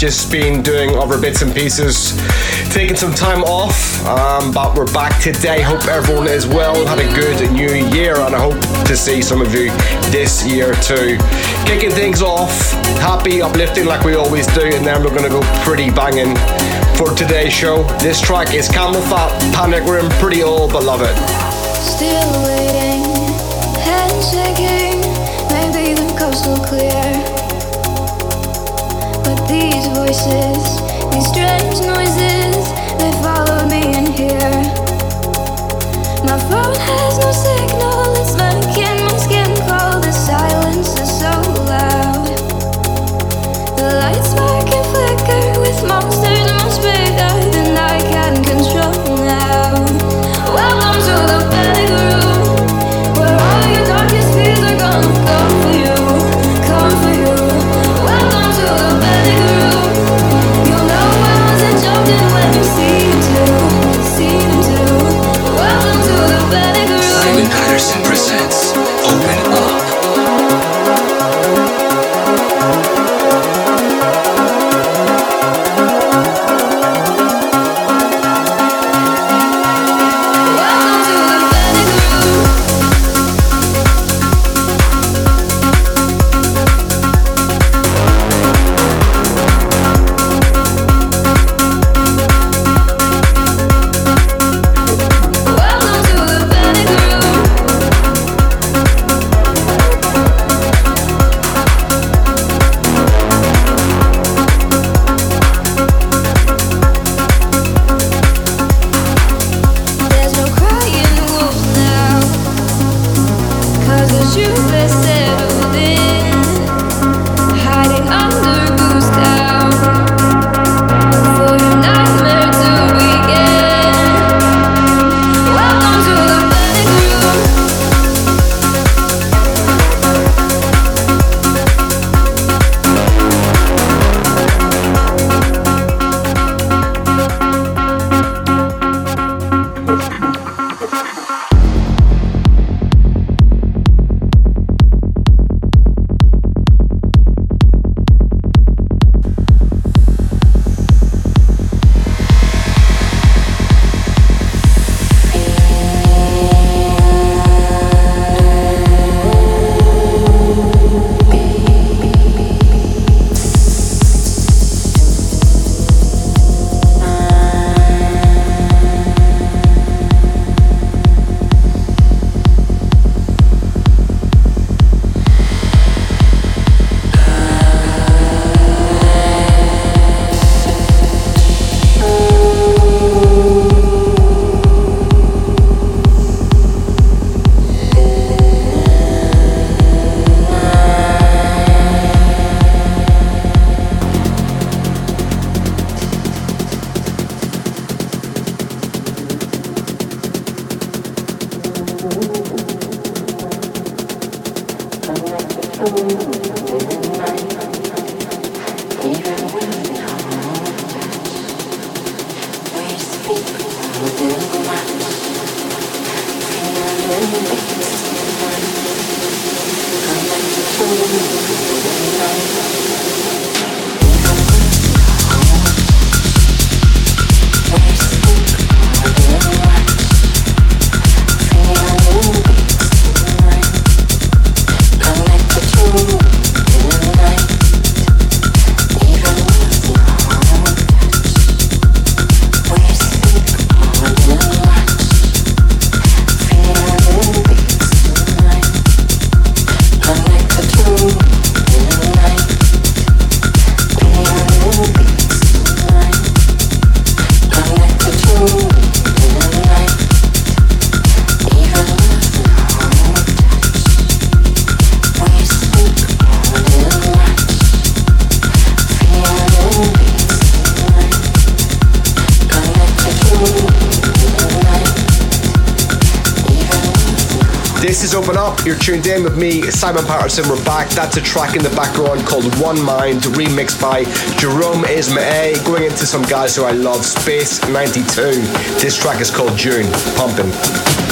just been doing other bits and pieces, taking some time off, um, but we're back today. Hope everyone is well, had a good new year, and I hope to see some of you this year too. Kicking things off, happy, uplifting like we always do, and then we're gonna go pretty banging for today's show. This track is CamelPhat, Panic Room, pretty old, but love it. Still waiting shaking, maybe the coast will clear. Voices, these strange noises, they follow me in here. My phone has no signal, Música me, Simon Patterson. We're back. That's a track in the background called One Mind, remixed by Jerome Isma-Ae. Going into some guys who I love, Space 92. This track is called June. Pumping.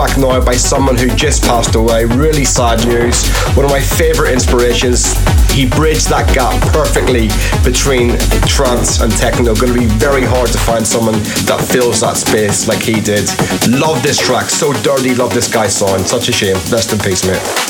Track now by someone who just passed away. Really sad news. One of my favorite inspirations. He bridged that gap perfectly between trance and techno. Going to be very hard to find someone that fills that space like he did. Love this track. So dirty. Love this guy's sound. Such a shame. Rest in peace, mate.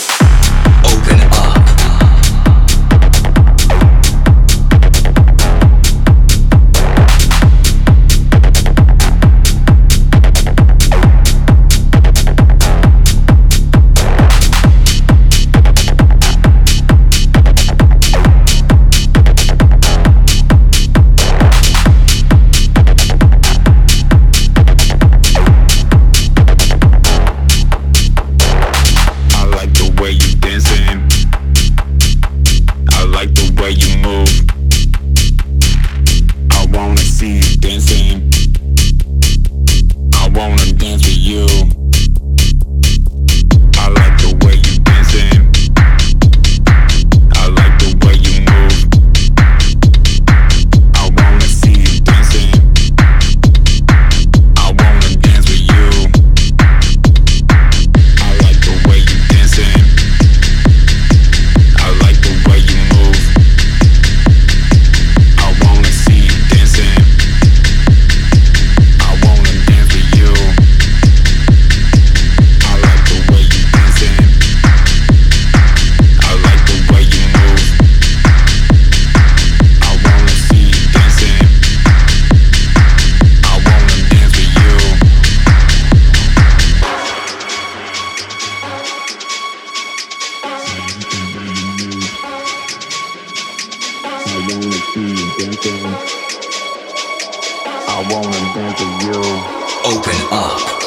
Open up.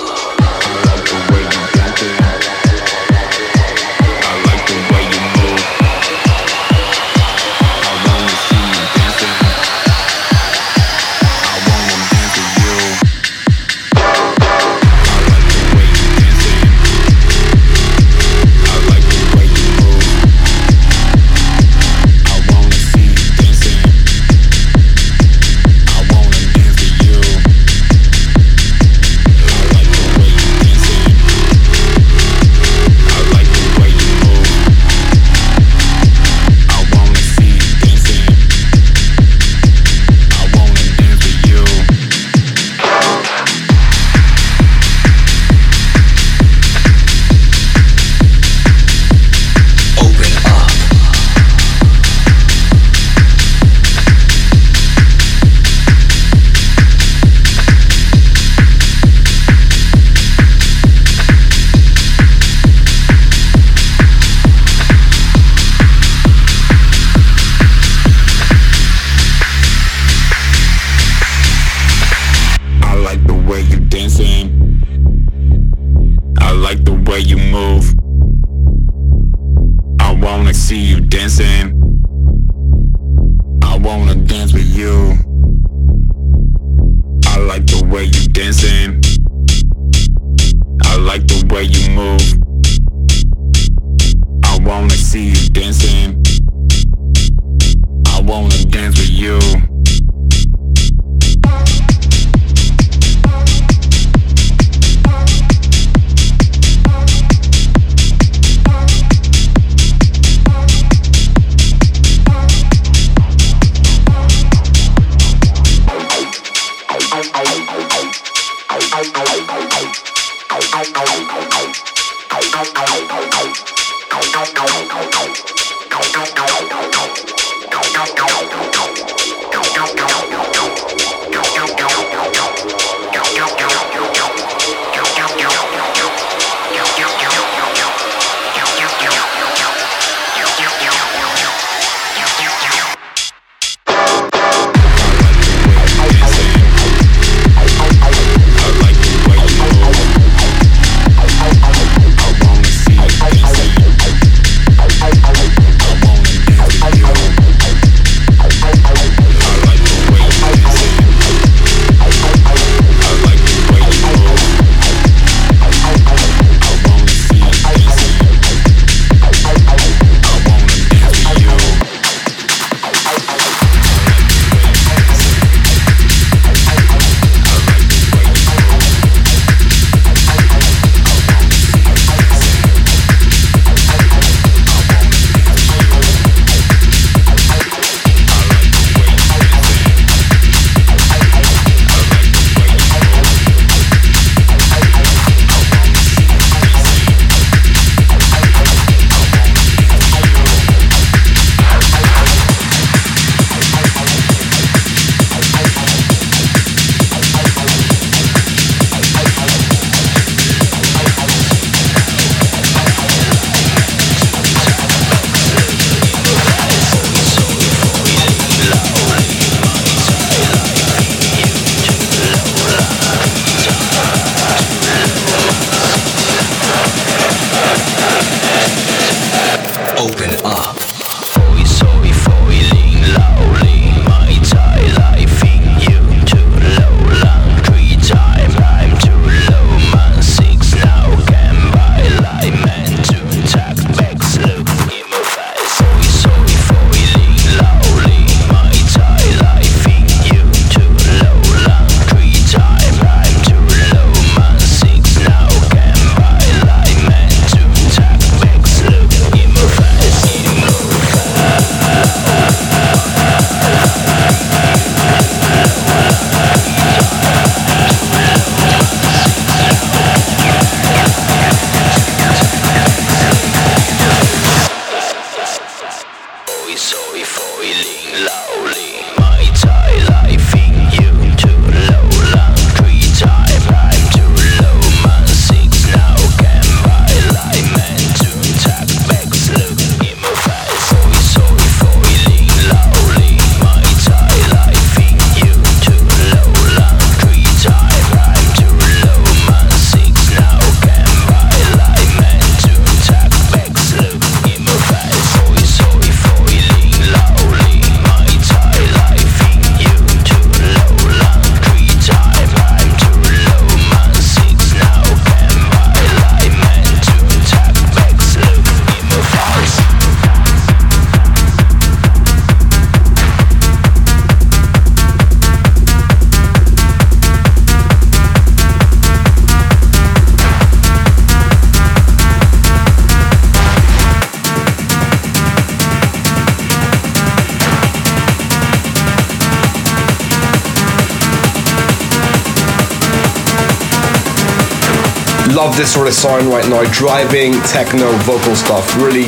Love this sort of sound right now. Driving techno vocal stuff. Really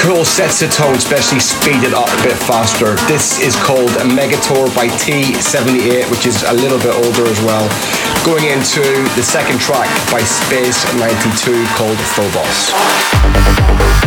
cool sets the tone, especially speed it up a bit faster. This is called Megatour by T78, which is a little bit older as well. Going into the second track by Space 92 called Phobos.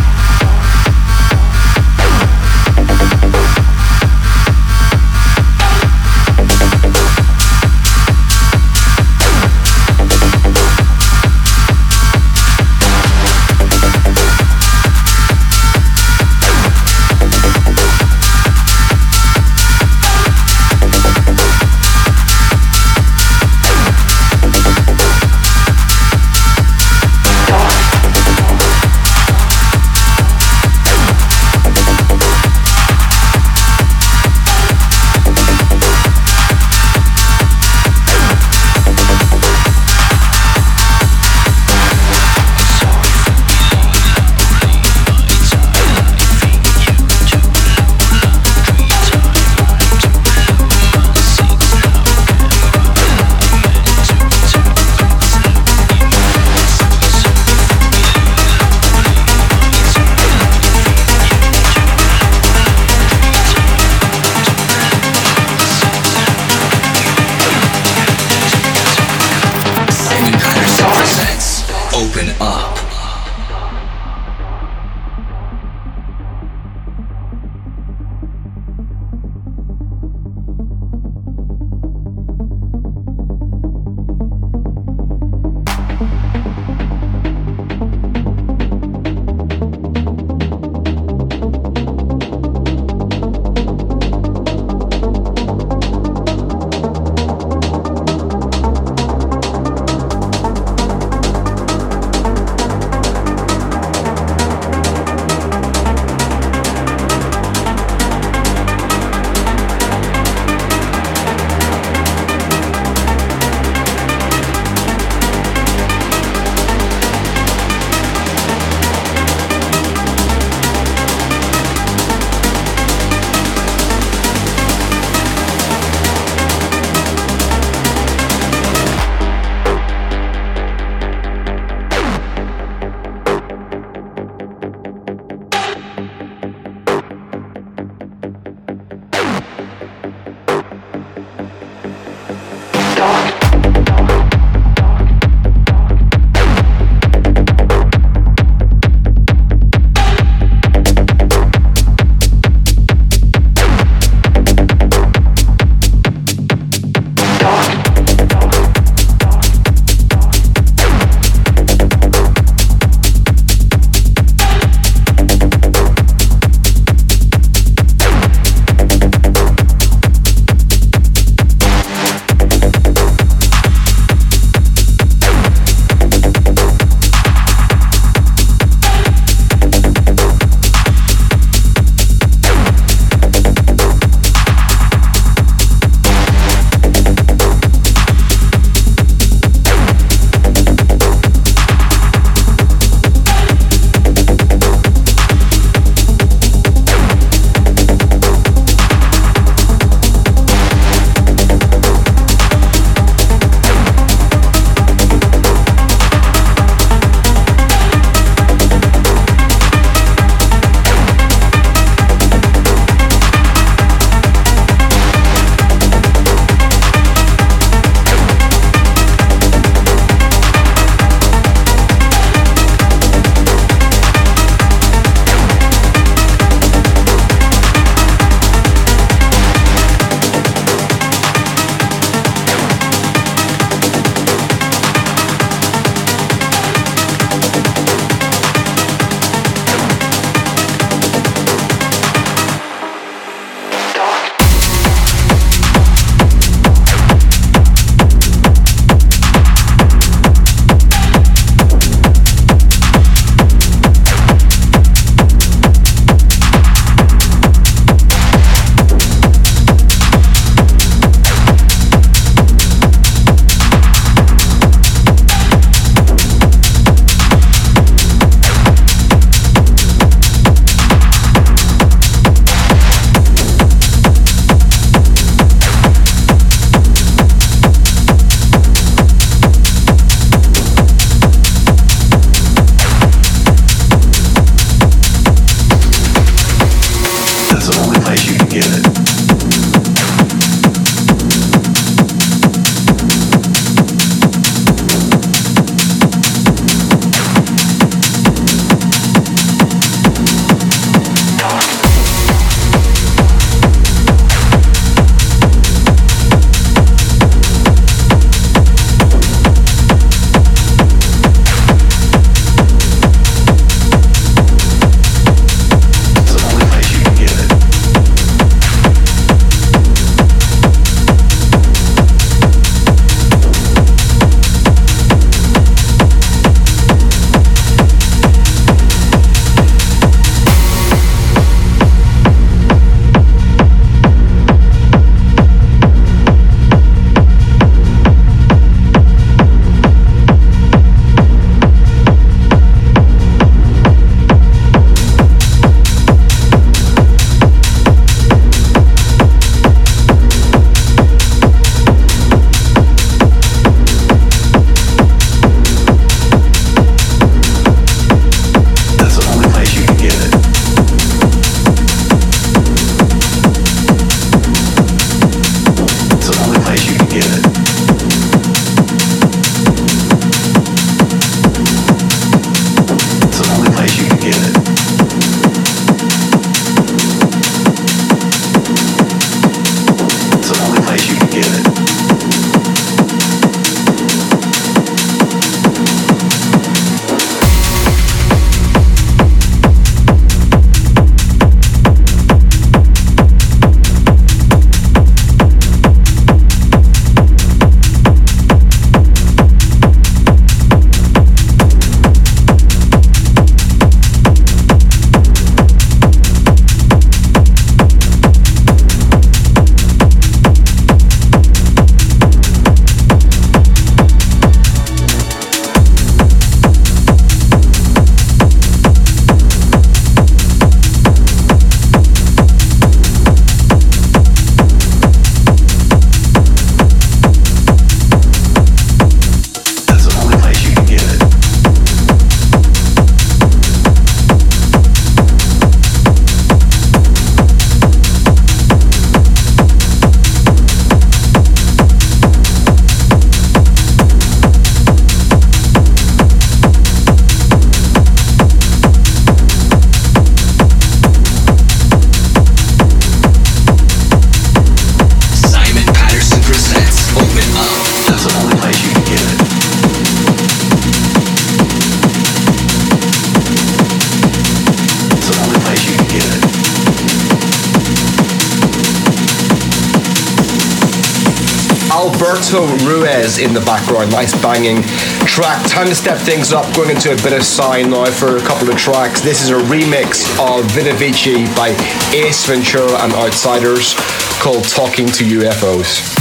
The background. Nice banging track. Time to step things up, going into a bit of sign now for a couple of tracks. This is a remix of Vini Vici by Ace Ventura and Outsiders called Talking to UFOs.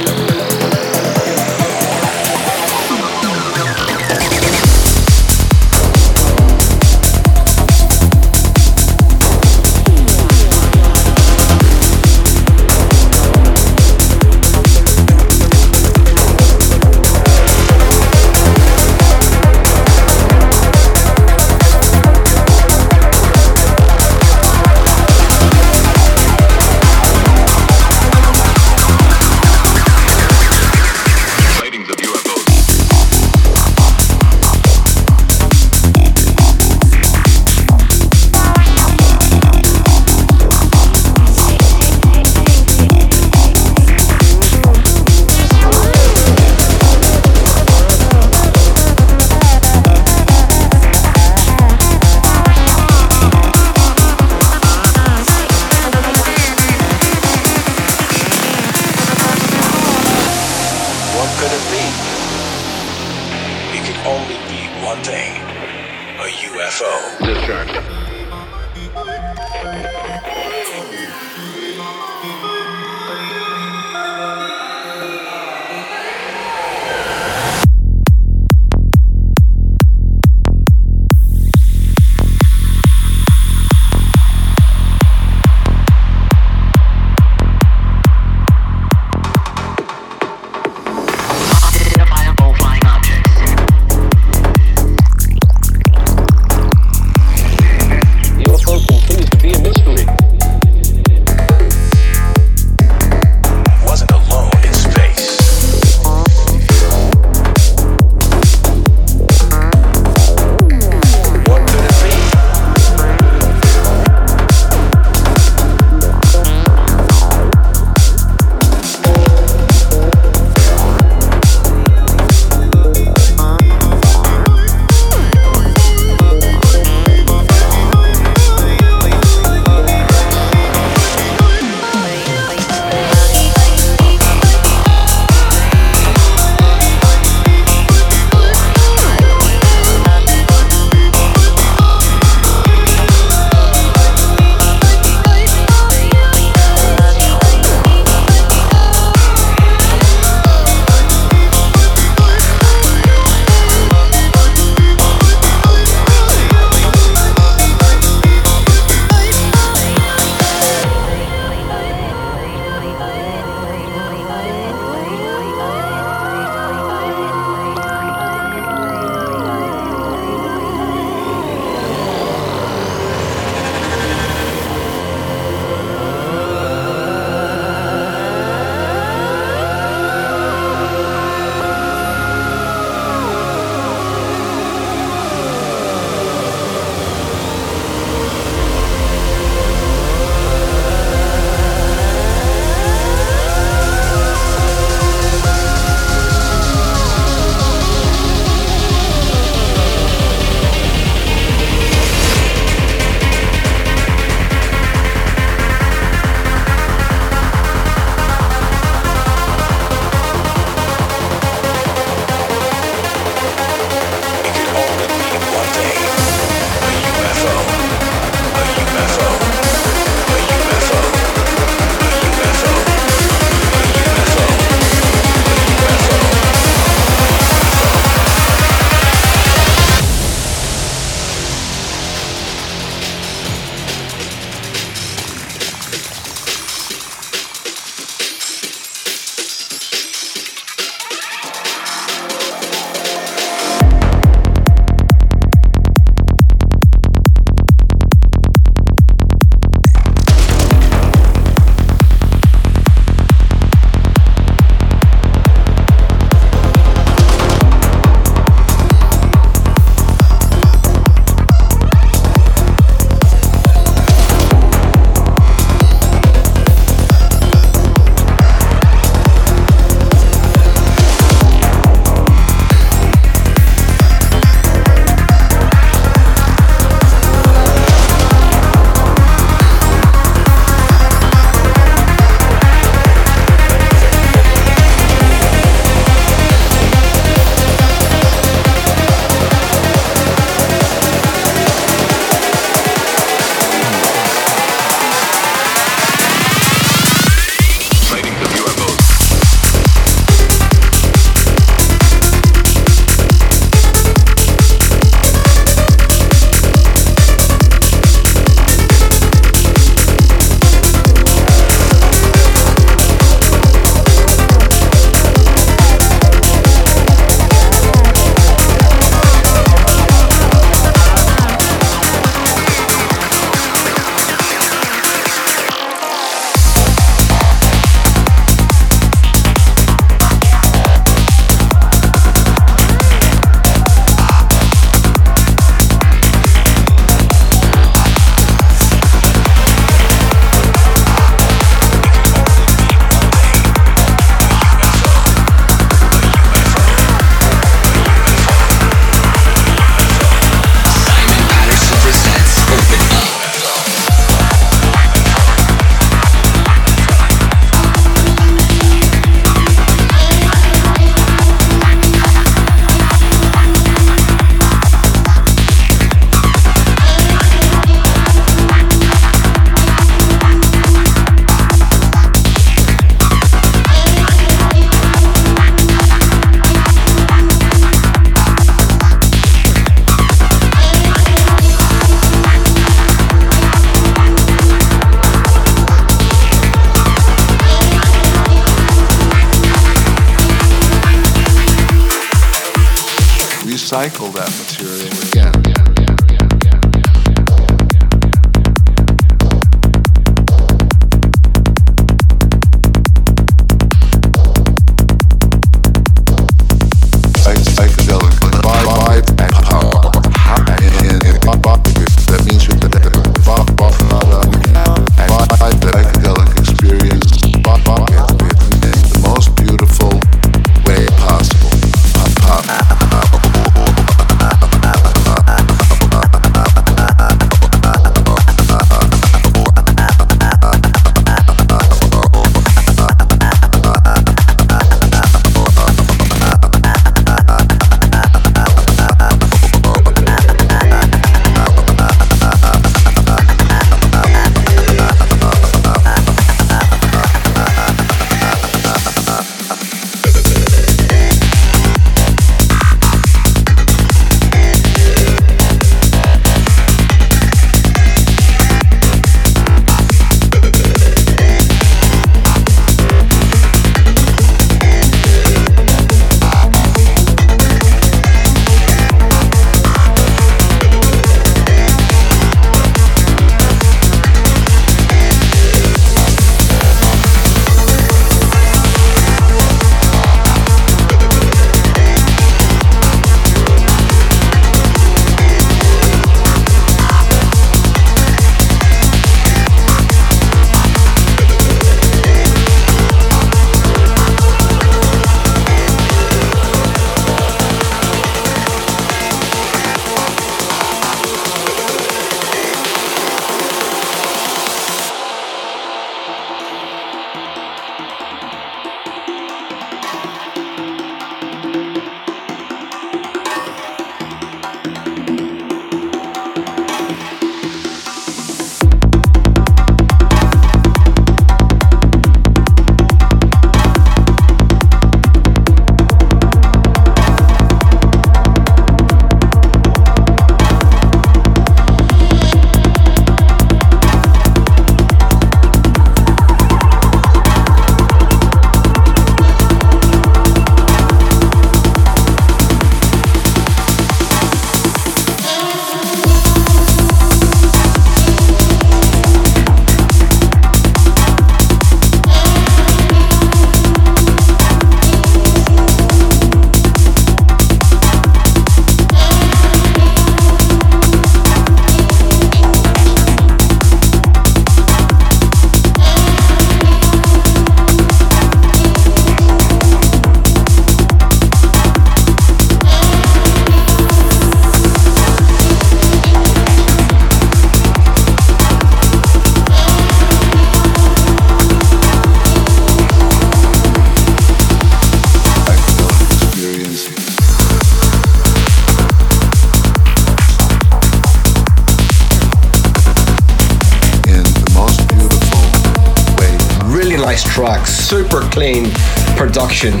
Super clean production.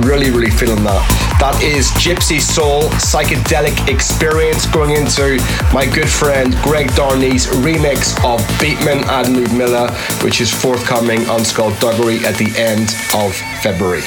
Really, really feeling that. That is Gypsy Soul psychedelic experience going into my good friend Greg Downey's remix of Beatman and Ludmilla, which is forthcoming on Skullduggery at the end of February.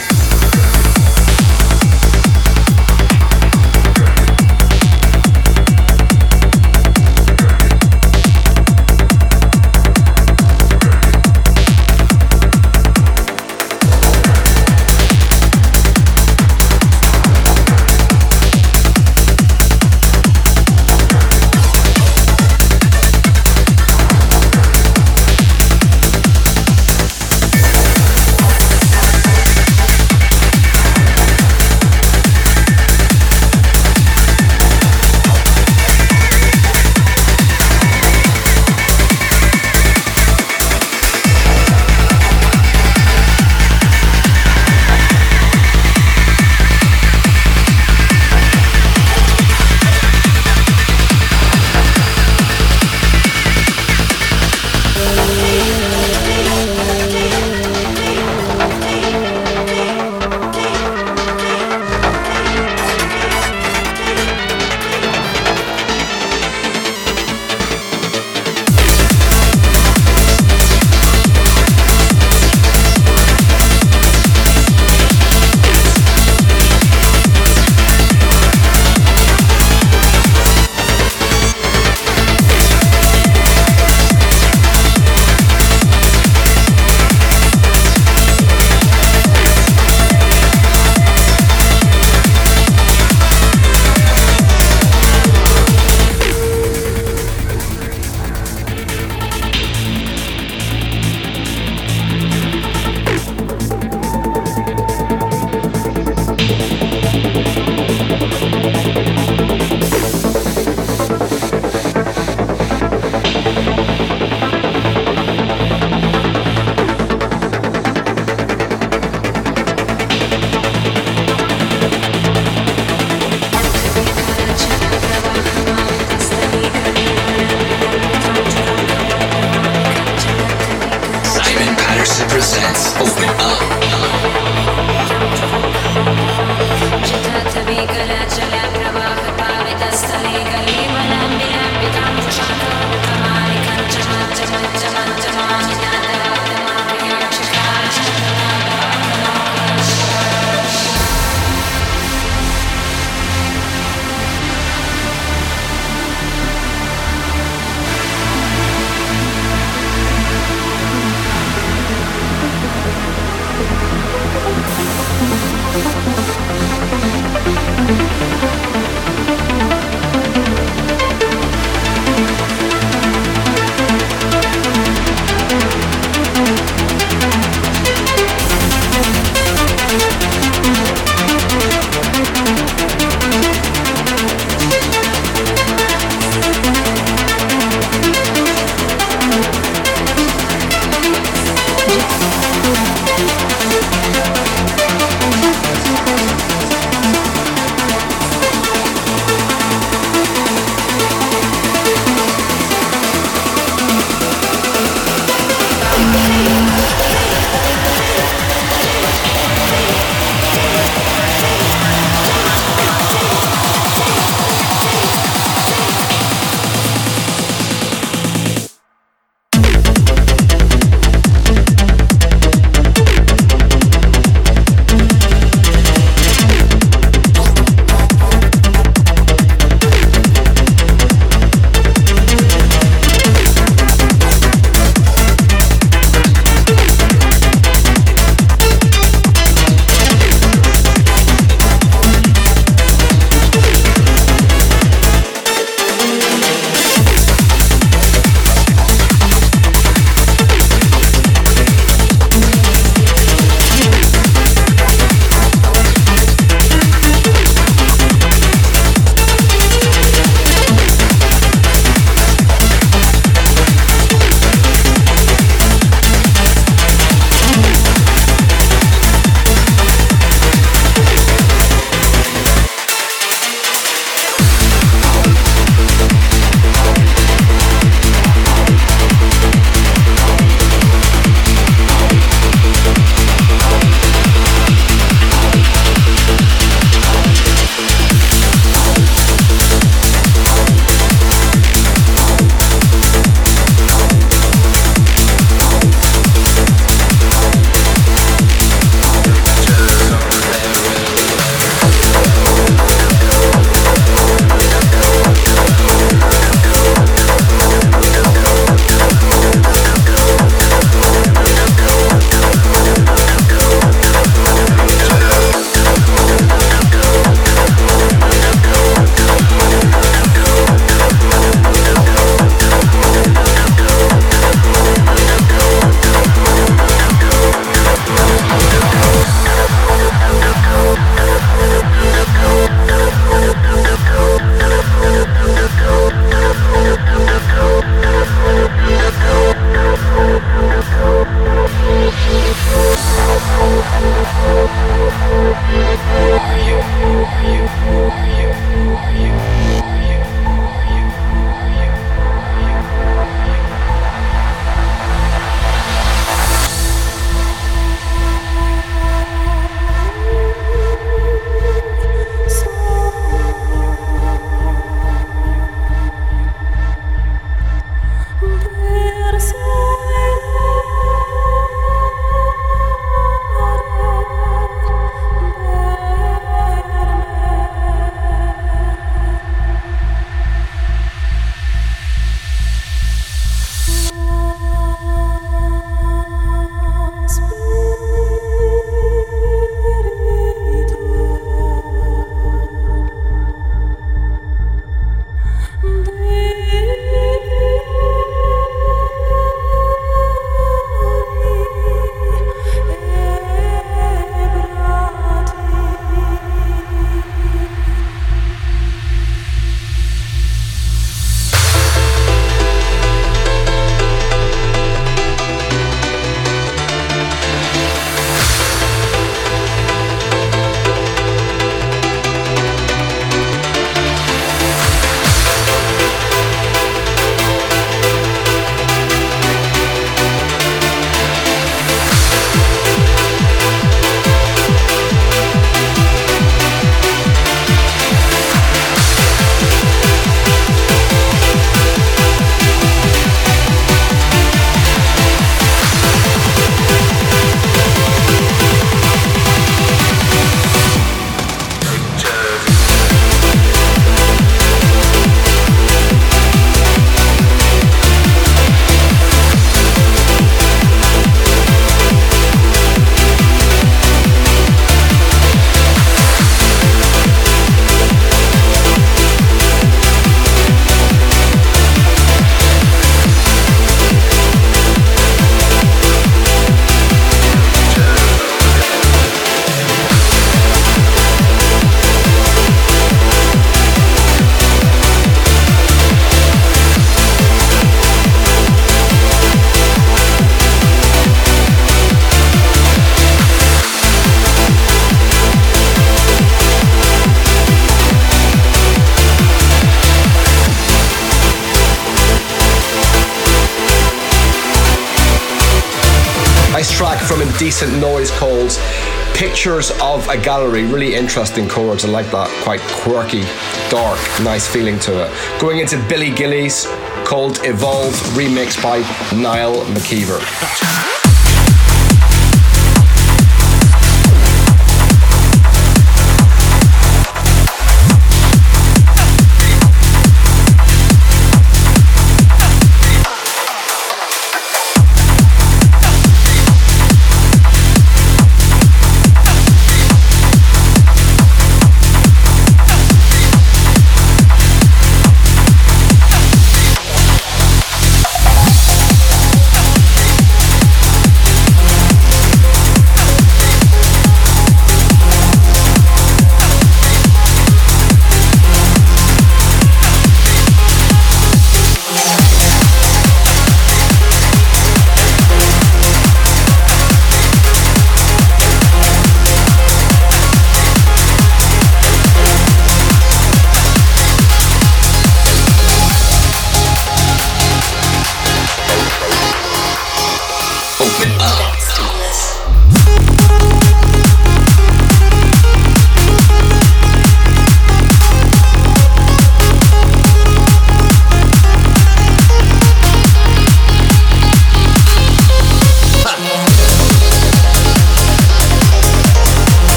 Gallery. Really interesting chords. I like that. Quite quirky, dark, nice feeling to it. Going into Billy Gillies called Evolve, remixed by Niall McKeever.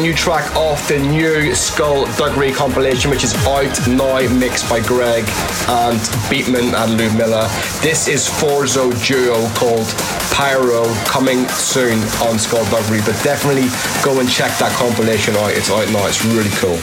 New track off the new Skullduggery compilation, which is out now, mixed by Greg and Beatman and Ludmilla. This is Forzo duo called Pyro, coming soon on Skullduggery, but definitely go and check that compilation out. It's out now, it's really cool.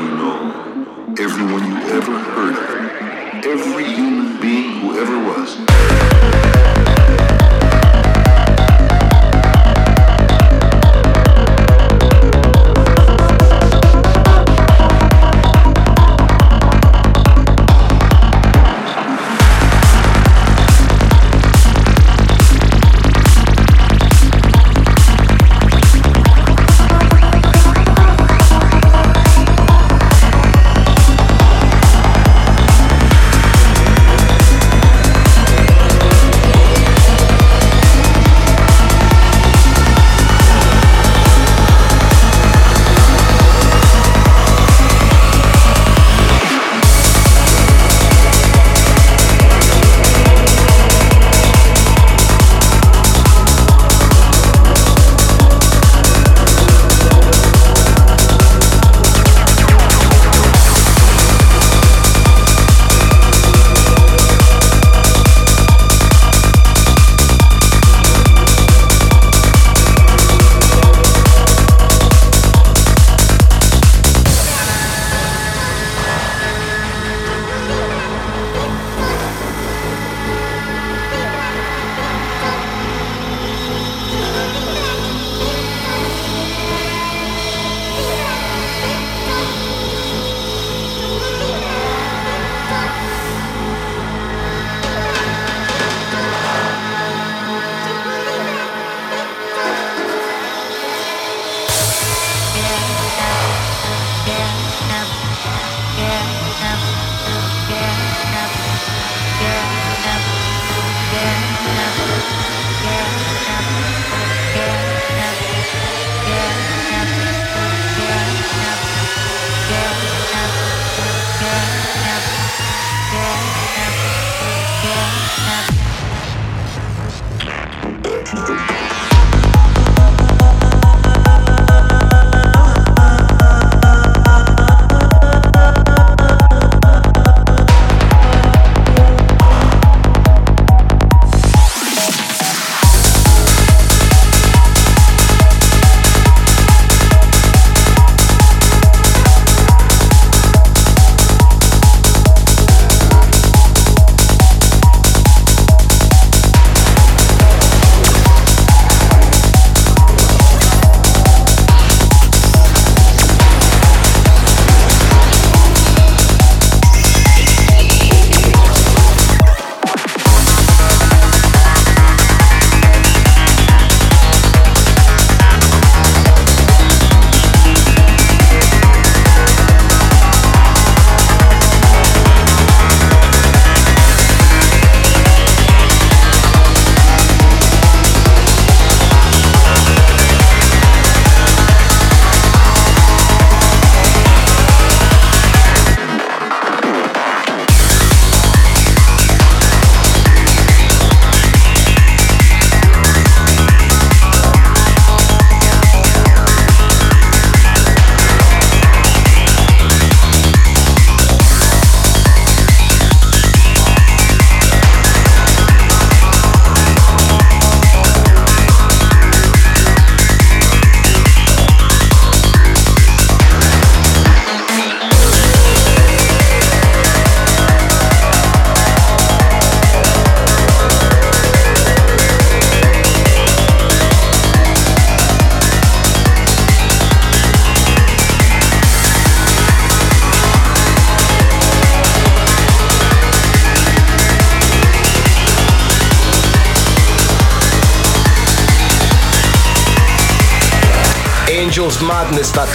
you know, everyone you ever heard of.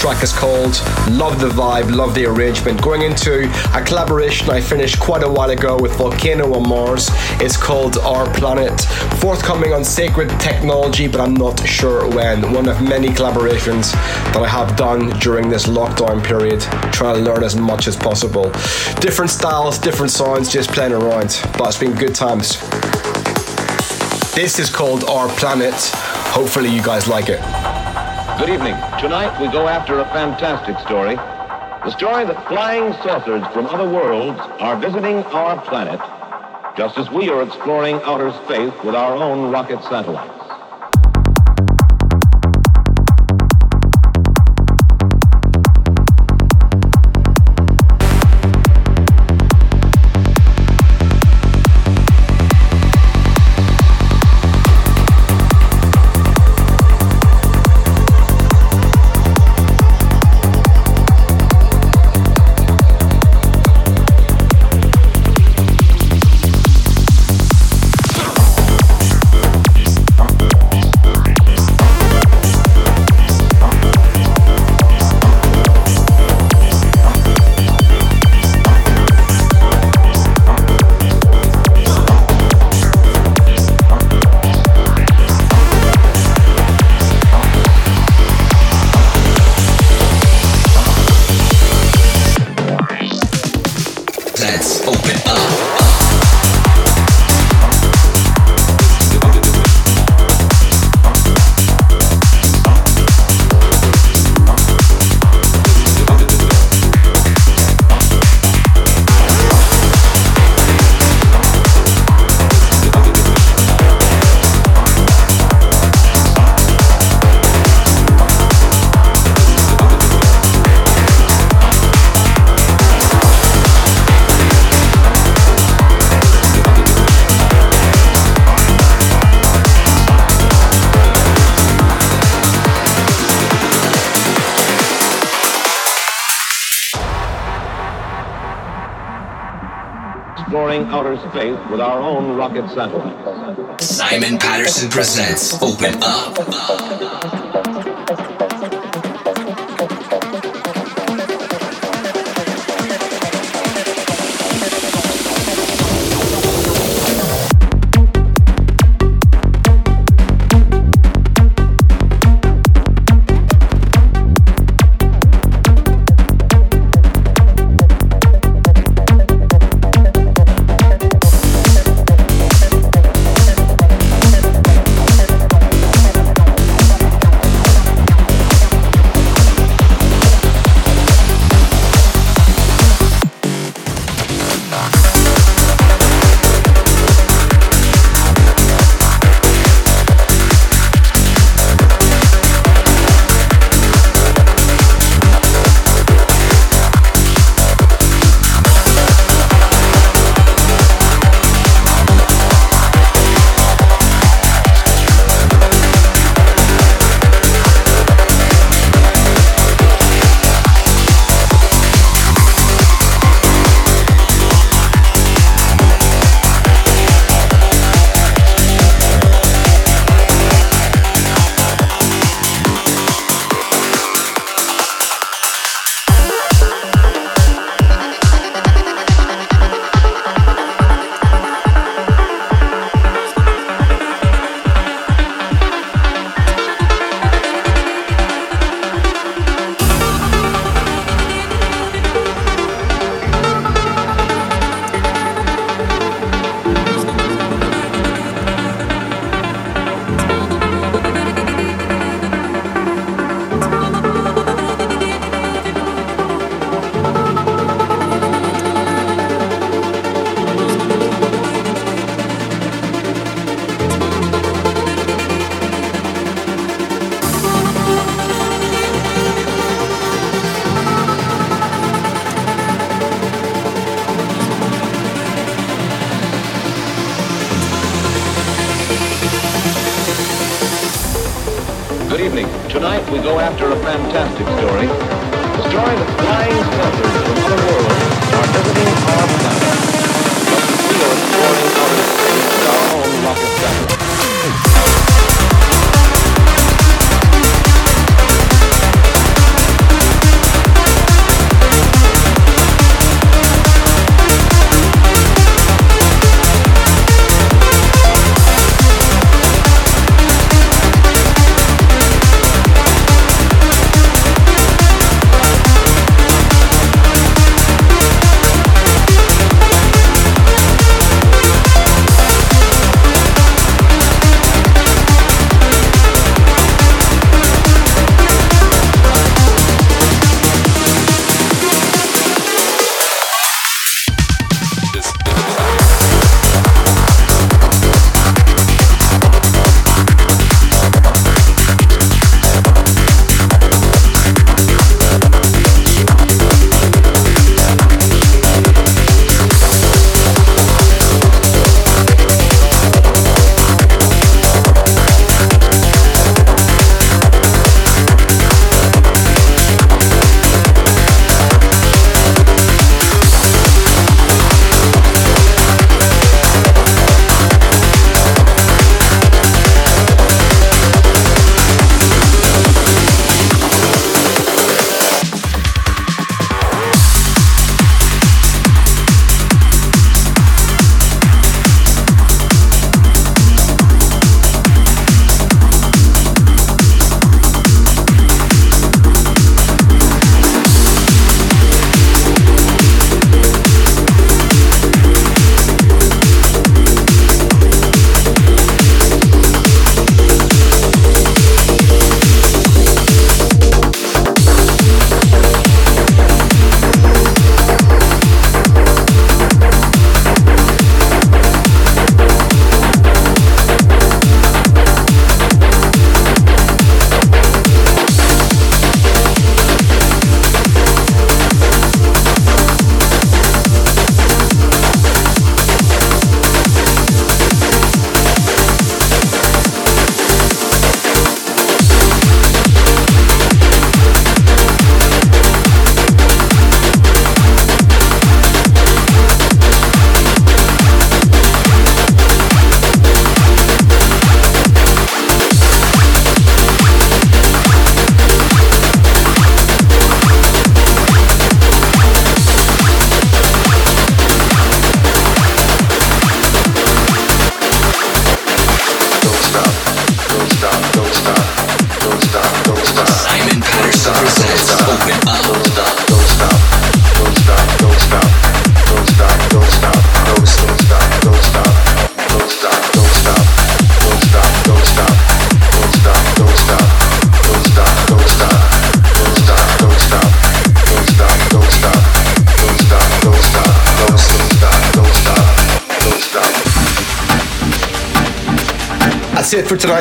Track is called. Love the vibe, love the arrangement. Going into a collaboration I finished quite a while ago with Volcano on Mars. It's called Our Planet. Forthcoming on Sacred Technology, but I'm not sure when. One of many collaborations that I have done during this lockdown period, trying to learn as much as possible. Different styles, different sounds, just playing around. But it's been good times. This is called Our Planet. Hopefully, you guys like it. Good evening. Tonight we go after a fantastic story. The story that flying saucers from other worlds are visiting our planet, just as we are exploring outer space with our own rocket satellites. With our own rocket satellite. Simon Patterson presents Open Up.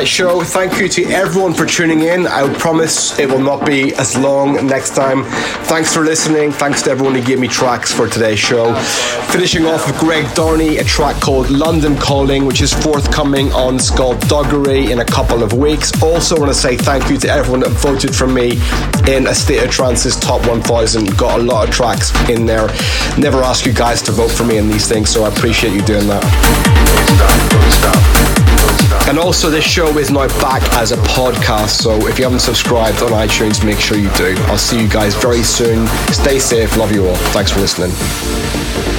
Tonight's show. Thank you to everyone for tuning in. I promise it will not be as long next time. Thanks for listening. Thanks to everyone who gave me tracks for today's show. Finishing off with Greg Downey, a track called London Calling, which is forthcoming on Skullduggery in a couple of weeks. Also, want to say thank you to everyone that voted for me in A State of Trance's Top 1000. Got a lot of tracks in there. Never ask you guys to vote for me in these things, so I appreciate you doing that. And also, this show is now back as a podcast, so if you haven't subscribed on iTunes, make sure you do. I'll see you guys very soon. Stay safe. Love you all. Thanks for listening.